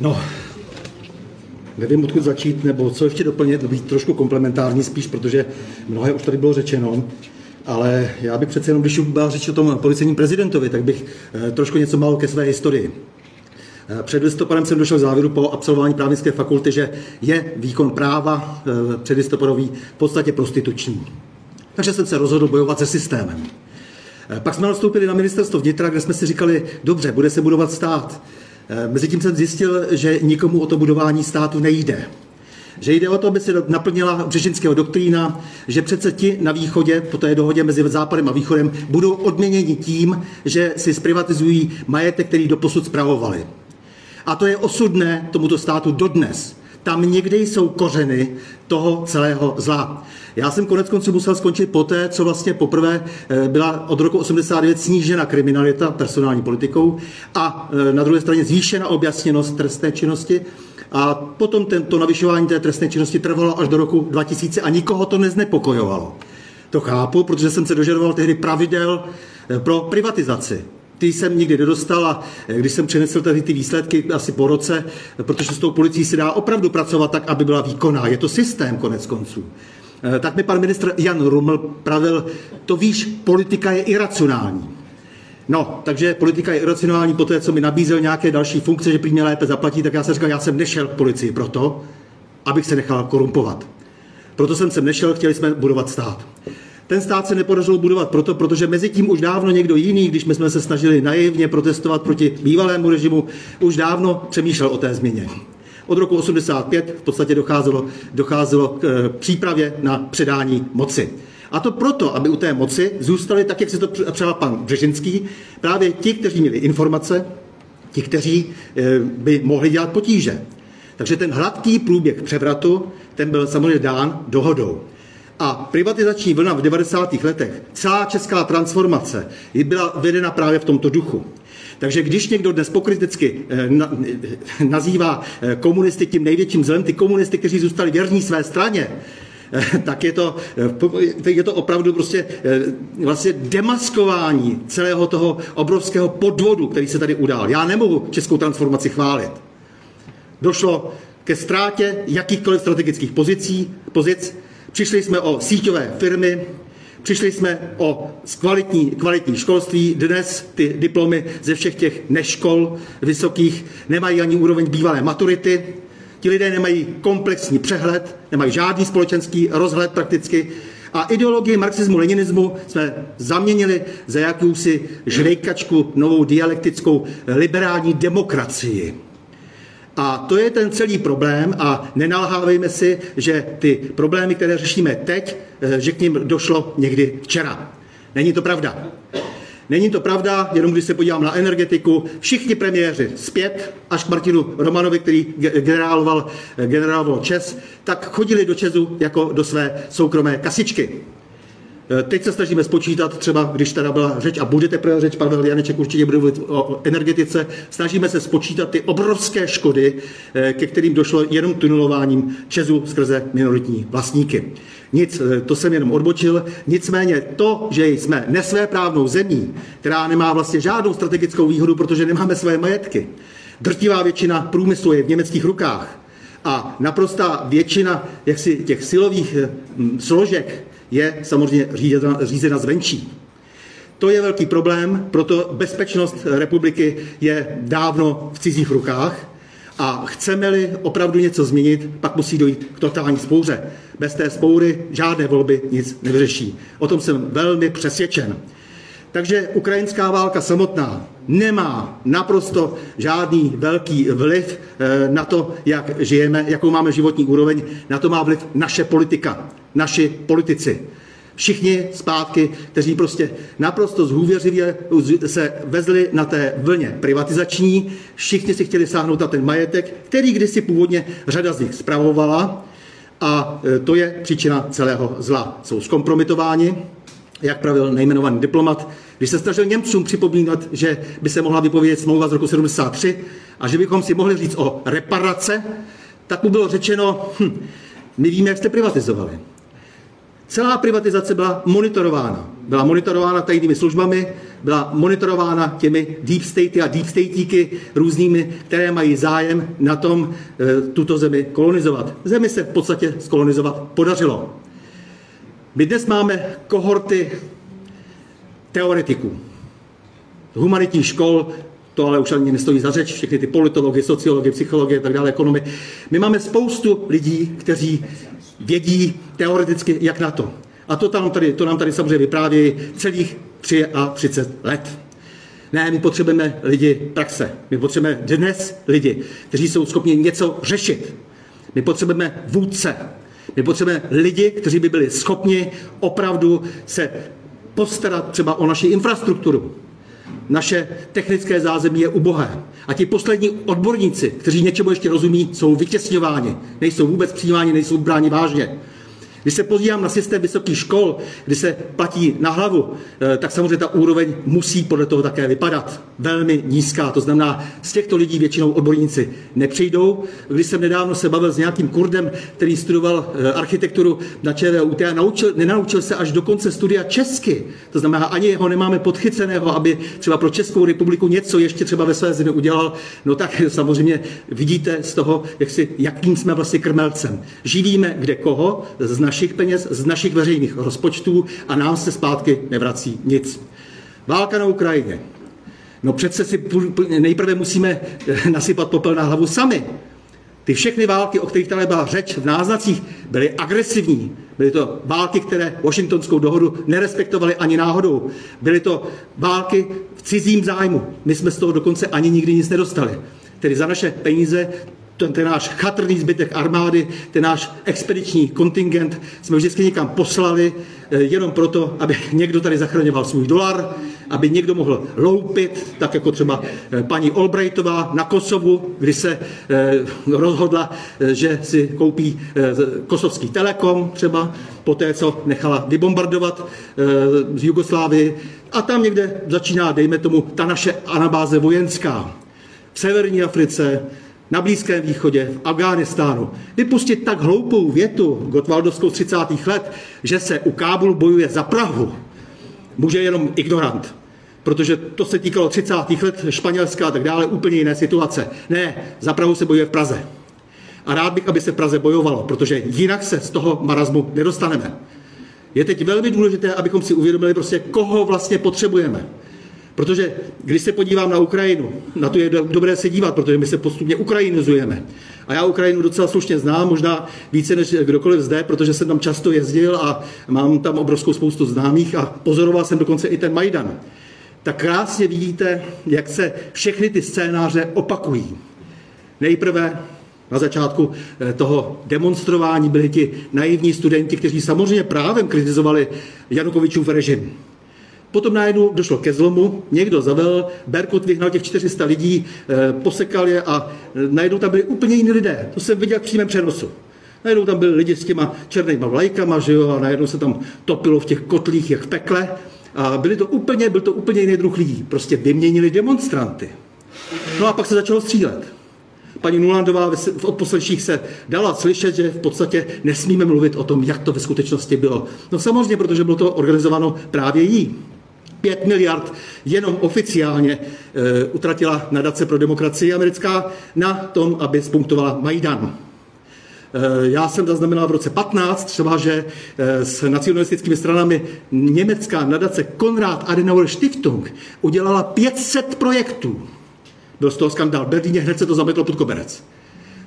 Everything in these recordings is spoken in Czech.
No, nevím, odkud začít, nebo co ještě doplnit, být trošku komplementární spíš, protože mnohé už tady bylo řečeno. Ale já bych přece jenom, když byla řeč o tom policejním prezidentovi, tak bych eh, trošku něco málo ke své historii. Eh, před listopadem jsem došel k závěru po absolvování právnické fakulty, že je výkon práva eh, předlistopadový v podstatě prostituční. Takže jsem se rozhodl bojovat se systémem. Pak jsme nastoupili na ministerstvo vnitra, kde jsme si říkali, dobře, bude se budovat stát. Mezitím jsem zjistil, že nikomu o to budování státu nejde že jde o to, aby se naplnila břežinského doktrína, že přece ti na východě, po té dohodě mezi západem a východem, budou odměněni tím, že si zprivatizují majetek, který doposud zpravovali. A to je osudné tomuto státu dodnes. Tam někde jsou kořeny toho celého zla. Já jsem konec konců musel skončit poté, co vlastně poprvé eh, byla od roku 89 snížena kriminalita personální politikou a eh, na druhé straně zvýšena objasněnost trestné činnosti a potom tento navyšování té trestné činnosti trvalo až do roku 2000 a nikoho to neznepokojovalo. To chápu, protože jsem se dožadoval tehdy pravidel eh, pro privatizaci. Ty jsem nikdy nedostal a když jsem přinesl tady ty výsledky asi po roce, protože s tou policií se dá opravdu pracovat tak, aby byla výkonná. Je to systém konec konců. Eh, tak mi pan ministr Jan Ruml pravil, to víš, politika je iracionální. No, takže politika je iracionální po té, co mi nabízel nějaké další funkce, že prý mě lépe zaplatí, tak já jsem říkal, já jsem nešel k policii proto, abych se nechal korumpovat. Proto jsem sem nešel, chtěli jsme budovat stát. Ten stát se nepodařilo budovat proto, protože mezi tím už dávno někdo jiný, když my jsme se snažili naivně protestovat proti bývalému režimu, už dávno přemýšlel o té změně. Od roku 85 v podstatě docházelo, docházelo k eh, přípravě na předání moci. A to proto, aby u té moci zůstali tak, jak si to přál pan Břežinský, právě ti, kteří měli informace, ti, kteří eh, by mohli dělat potíže. Takže ten hladký průběh převratu, ten byl samozřejmě dán dohodou. A privatizační vlna v 90. letech, celá česká transformace, byla vedena právě v tomto duchu. Takže když někdo dnes pokriticky eh, nazývá eh, komunisty tím největším zlem, ty komunisty, kteří zůstali věrní své straně, tak je to, je to opravdu prostě eh, vlastně demaskování celého toho obrovského podvodu, který se tady udál. Já nemohu českou transformaci chválit. Došlo ke ztrátě jakýchkoliv strategických pozicí, pozic. Přišli jsme o síťové firmy, Přišli jsme o kvalitní, kvalitní školství. Dnes ty diplomy ze všech těch neškol vysokých nemají ani úroveň bývalé maturity. Ti lidé nemají komplexní přehled, nemají žádný společenský rozhled prakticky a ideologii marxismu, leninismu jsme zaměnili za jakousi žvejkačku, novou dialektickou liberální demokracii. A to je ten celý problém a nenalhávejme si, že ty problémy, které řešíme teď, eh, že k ním došlo někdy včera. Není to pravda. Není to pravda, jenom když se podívám na energetiku, všichni premiéři zpět, až k Martinu Romanovi, který generáloval, generáloval Čes, tak chodili do Česu jako do své soukromé kasičky. E, teď se snažíme spočítat, třeba když teda byla řeč a bude teprve řeč, Pavel Janeček určitě bude mluvit o energetice, snažíme se spočítat ty obrovské škody, e, ke kterým došlo jenom tunelováním Česu skrze minoritní vlastníky. Nic, eh, to jsem jenom odbočil. Nicméně to, že jsme nesvéprávnou zemí, která nemá vlastně žádnou strategickou výhodu, protože nemáme své majetky, drtivá většina průmyslu je v německých rukách a naprostá většina jaksi těch silových eh, složek je samozřejmě řízena, řízena zvenčí. To je velký problém, proto bezpečnost republiky je dávno v cizích rukách a chceme-li opravdu něco změnit, pak musí dojít k totální spouře. Bez té spoury žádné volby nic nevyřeší. O tom jsem velmi přesvědčen. Takže ukrajinská válka samotná nemá naprosto žádný velký vliv eh, na to, jak žijeme, jakou máme životní úroveň. Na to má vliv naše politika, naši politici všichni zpátky, kteří prostě naprosto zhůvěřivě se vezli na té vlně privatizační, všichni si chtěli sáhnout na ten majetek, který kdysi původně řada z nich spravovala a e, to je příčina celého zla. Jsou zkompromitováni, jak pravil nejmenovaný diplomat, když se snažil Němcům připomínat, že by se mohla vypovědět smlouva z roku 73 a že bychom si mohli říct o reparace, tak mu bylo řečeno, hm, my víme, jak jste privatizovali. Celá privatizace byla monitorována. Byla monitorována tajnými službami, byla monitorována těmi deep statey a deep statíky různými, které mají zájem na tom e, tuto zemi kolonizovat. Zemi se v podstatě skolonizovat podařilo. My dnes máme kohorty teoretiků, humanitních škol, to ale už ani nestojí za řeč, všechny ty politologie, sociologie, psychologie a tak dále, ekonomy. My máme spoustu lidí, kteří vědí teoreticky, jak na to. A to, tam tady, to nám tady samozřejmě vypráví celých 33 let. Ne, my potřebujeme lidi praxe. My potřebujeme dnes lidi, kteří jsou schopni něco řešit. My potřebujeme vůdce. My potřebujeme lidi, kteří by byli schopni opravdu se postarat třeba o naši infrastrukturu. Naše technické zázemí je ubohé. A ti poslední odborníci, kteří něčemu ještě rozumí, jsou vytěsňováni. Nejsou vůbec přijímáni, nejsou bráni vážně. Když se podívám na systém vysokých škol, kdy se platí na hlavu, eh, tak samozřejmě ta úroveň musí podle toho také vypadat. Velmi nízká. To znamená, z těchto lidí většinou odborníci nepřijdou. Když jsem nedávno se bavil s nějakým Kurdem, který studoval eh, architekturu na ČVUT a naučil, nenaučil se až do konce studia česky. To znamená, ani ho nemáme podchyceného, aby třeba pro Českou republiku něco ještě třeba ve své zemi udělal. No tak samozřejmě vidíte z toho, jak si, jakým jsme vlastně krmelcem. Živíme kde koho, z našich peněz, z našich veřejných rozpočtů a nám se zpátky nevrací nic. Válka na Ukrajině. No přece si nejprve musíme eh, nasypat popel na hlavu sami. Ty všechny války, o kterých tady byla řeč v náznacích, byly agresivní. Byly to války, které Washingtonskou dohodu nerespektovaly ani náhodou. Byly to války v cizím zájmu. My jsme z toho dokonce ani nikdy nic nedostali. Tedy za naše peníze ten, ten náš chatrný zbytek armády, ten náš expediční kontingent jsme vždycky někam poslali eh, jenom proto, aby někdo tady zachraňoval svůj dolar, aby někdo mohl loupit, tak jako třeba eh, paní Albrightová na Kosovu, kdy se eh, rozhodla, že si koupí kosovský telekom třeba, po té, co nechala vybombardovat z Jugoslávii. A tam někde začíná, dejme tomu, ta naše anabáze vojenská. V severní Africe, na Blízkém východě, v Afghánistánu, vypustit tak hloupou větu Gotwaldovskou z 30. let, že se u Kábulu bojuje za Prahu, může jenom ignorant. Protože to se týkalo 30. let Španělska a tak dále, úplně jiné situace. Ne, za Prahu se bojuje v Praze. A rád bych, aby se v Praze bojovalo, protože jinak se z toho marazmu nedostaneme. Je teď velmi důležité, abychom si uvědomili prostě, koho vlastně potřebujeme. Protože když se podívám na Ukrajinu, na to je dobré se dívat, protože my se postupně ukrajinizujeme. A já Ukrajinu docela slušně znám, možná více než kdokoliv zde, protože jsem tam často jezdil a mám tam obrovskou spoustu známých a pozoroval jsem dokonce i ten Majdan. Tak krásně vidíte, jak se všechny ty scénáře opakují. Nejprve na začátku eh, toho demonstrování byli ti naivní studenti, kteří samozřejmě právem kritizovali Janukovičův režim. Potom najednou došlo ke zlomu, někdo zavel, Berkut vyhnal těch 400 lidí, eh, posekal je a eh, najednou tam byli úplně jiní lidé. To jsem viděl v přímém přenosu. Najednou tam byli lidi s těma černýma vlajkama, že jo, a najednou se tam topilo v těch kotlích, jak v pekle. A byli to úplně, byl to úplně jiný druh lidí. Prostě vyměnili demonstranty. No a pak se začalo střílet. Paní Nulandová v odposleších se dala slyšet, že v podstatě nesmíme mluvit o tom, jak to ve skutečnosti bylo. No samozřejmě, protože bylo to organizováno právě jí. 5 miliard jenom oficiálně e, utratila nadace pro demokracii americká na tom, aby spunktovala Majdan. E, já jsem zaznamenal v roce 15 třeba, že e, s nacionalistickými stranami německá nadace Konrad Adenauer Stiftung udělala 500 projektů. Byl z toho skandál. Berlíně hned se to zametlo pod koberec.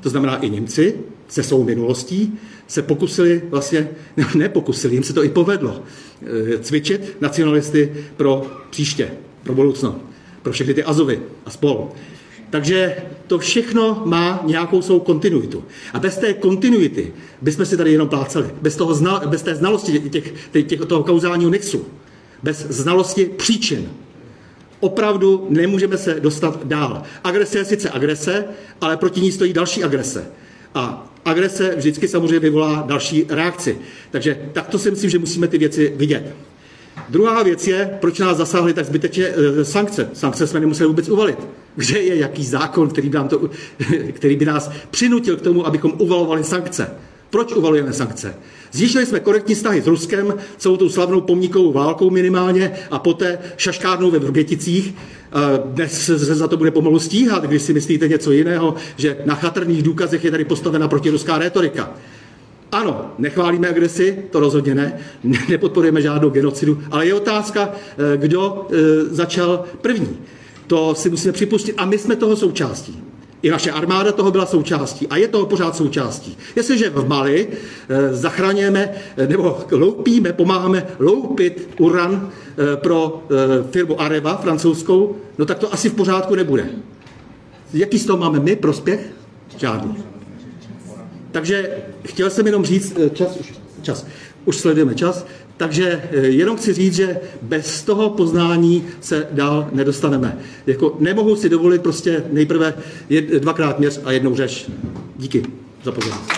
To znamená, i Němci se svou minulostí se pokusili vlastně, ne, nepokusili, jim se to i povedlo, eh, cvičit nacionalisty pro příště, pro budoucno, pro všechny ty Azovy a spol. Takže to všechno má nějakou svou kontinuitu. A bez té kontinuity bychom si tady jenom pláceli. Bez, toho znal, bez té znalosti těch, těch, těch, toho kauzálního nexu. Bez znalosti příčin opravdu nemůžeme se dostat dál. Agrese je sice agrese, ale proti ní stojí další agrese. A agrese vždycky samozřejmě vyvolá další reakci. Takže takto si myslím, že musíme ty věci vidět. Druhá věc je, proč nás zasáhly tak zbytečně e, sankce. Sankce jsme nemuseli vůbec uvalit. Kde je jaký zákon, který by, nám to, který by nás přinutil k tomu, abychom uvalovali sankce? Proč uvalujeme sankce? Zjišťili jsme korektní vztahy s Ruskem, celou tou slavnou pomníkovou válkou minimálně a poté šaškárnou ve Vrběticích. Dnes se za to bude pomalu stíhat, když si myslíte něco jiného, že na chatrných důkazech je tady postavena protiruská rétorika. Ano, nechválíme agresi, to rozhodně ne, nepodporujeme žádnou genocidu, ale je otázka, eh, kdo eh, začal první. To si musíme připustit a my jsme toho součástí. I naše armáda toho byla součástí a je toho pořád součástí. Jestliže v Mali e, zachraňujeme nebo loupíme, pomáháme loupit uran e, pro firmu Areva francouzskou, no tak to asi v pořádku nebude. Jaký z toho máme my prospěch? Žádný. Takže chtěl jsem jenom říct, čas už, čas, už sledujeme čas, takže jenom chci říct, že bez toho poznání se dál nedostaneme. Jako nemohu si dovolit prostě nejprve dvakrát měř a jednou řeš. Díky za pozornost.